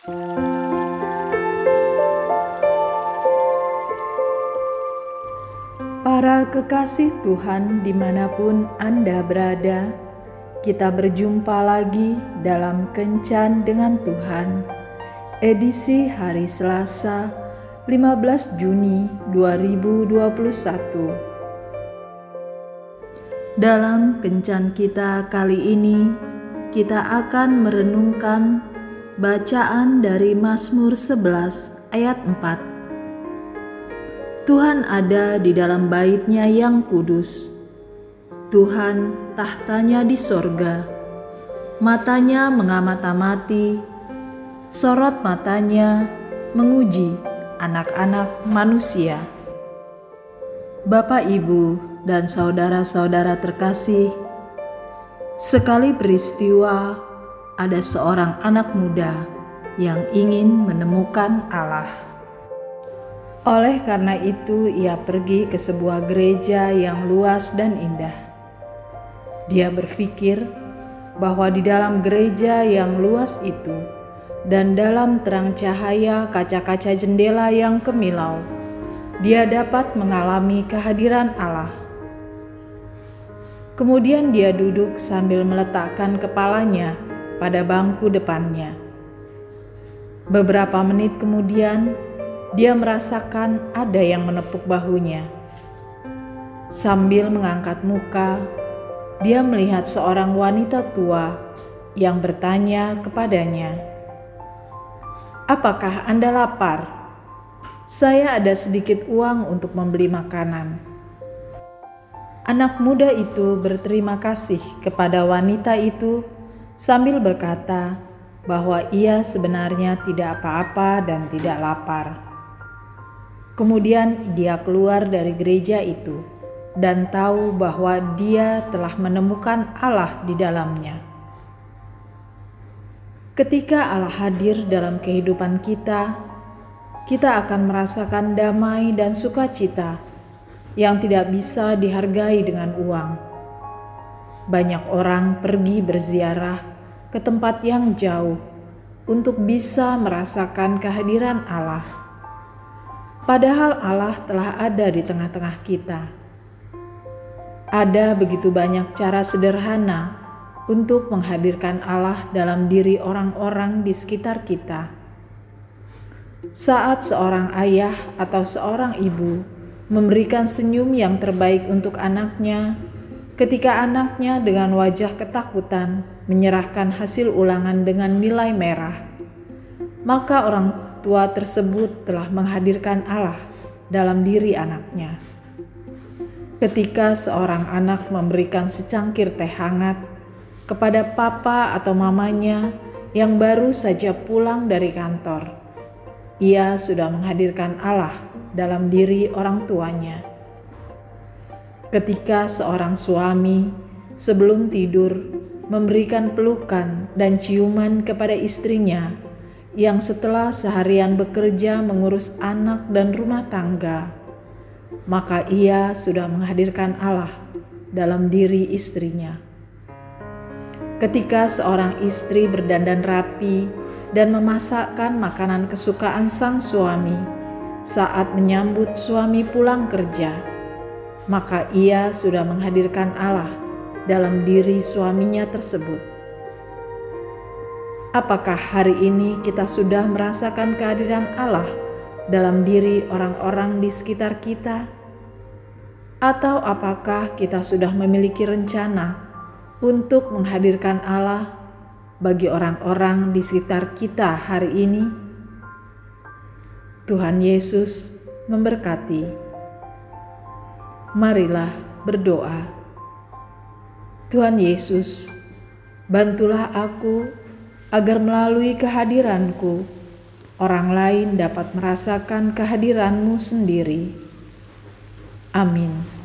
Para kekasih Tuhan, di mana pun Anda berada, kita berjumpa lagi dalam Kencan dengan Tuhan, edisi hari Selasa, 15 Juni 2021. Dalam kencan kita kali ini, kita akan merenungkan bacaan dari Mazmur 11 ayat 4. Tuhan ada di dalam baitnya yang kudus. Tuhan tahtanya di sorga. Matanya mengamati, sorot matanya menguji anak-anak manusia. Bapak, Ibu, dan saudara-saudara terkasih, sekali peristiwa ada seorang anak muda yang ingin menemukan Allah. Oleh karena itu, ia pergi ke sebuah gereja yang luas dan indah. Dia berpikir bahwa di dalam gereja yang luas itu dan dalam terang cahaya kaca-kaca jendela yang kemilau, dia dapat mengalami kehadiran Allah. Kemudian dia duduk sambil meletakkan kepalanya pada bangku depannya. Beberapa menit kemudian, dia merasakan ada yang menepuk bahunya. Sambil mengangkat muka, dia melihat seorang wanita tua yang bertanya kepadanya, "Apakah Anda lapar? Saya ada sedikit uang untuk membeli makanan." Anak muda itu berterima kasih kepada wanita itu sambil berkata bahwa ia sebenarnya tidak apa-apa dan tidak lapar. Kemudian dia keluar dari gereja itu dan tahu bahwa dia telah menemukan Allah di dalamnya. Ketika Allah hadir dalam kehidupan kita, kita akan merasakan damai dan sukacita yang tidak bisa dihargai dengan uang. Banyak orang pergi berziarah ke tempat yang jauh untuk bisa merasakan kehadiran Allah. Padahal Allah telah ada di tengah-tengah kita. Ada begitu banyak cara sederhana untuk menghadirkan Allah dalam diri orang-orang di sekitar kita. Saat seorang ayah atau seorang ibu memberikan senyum yang terbaik untuk anaknya ketika anaknya dengan wajah ketakutan menyerahkan hasil ulangan dengan nilai merah. Maka orang tua tersebut telah menghadirkan Allah dalam diri anaknya. Ketika seorang anak memberikan secangkir teh hangat kepada papa atau mamanya yang baru saja pulang dari kantor, ia sudah menghadirkan Allah dalam diri orang tuanya. Ketika seorang suami sebelum tidur memberikan pelukan dan ciuman kepada istrinya yang setelah seharian bekerja mengurus anak dan rumah tangga, maka ia sudah menghadirkan Allah dalam diri istrinya. Ketika seorang istri berdandan rapi dan memasakkan makanan kesukaan sang suami, saat menyambut suami pulang kerja, maka ia sudah menghadirkan Allah dalam diri suaminya tersebut. Apakah hari ini kita sudah merasakan kehadiran Allah dalam diri orang-orang di sekitar kita? Atau apakah kita sudah memiliki rencana untuk menghadirkan Allah bagi orang-orang di sekitar kita hari ini? Tuhan Yesus memberkati. Marilah berdoa. Tuhan Yesus, bantulah aku agar melalui kehadiranku, orang lain dapat merasakan kehadiranmu sendiri. Amin.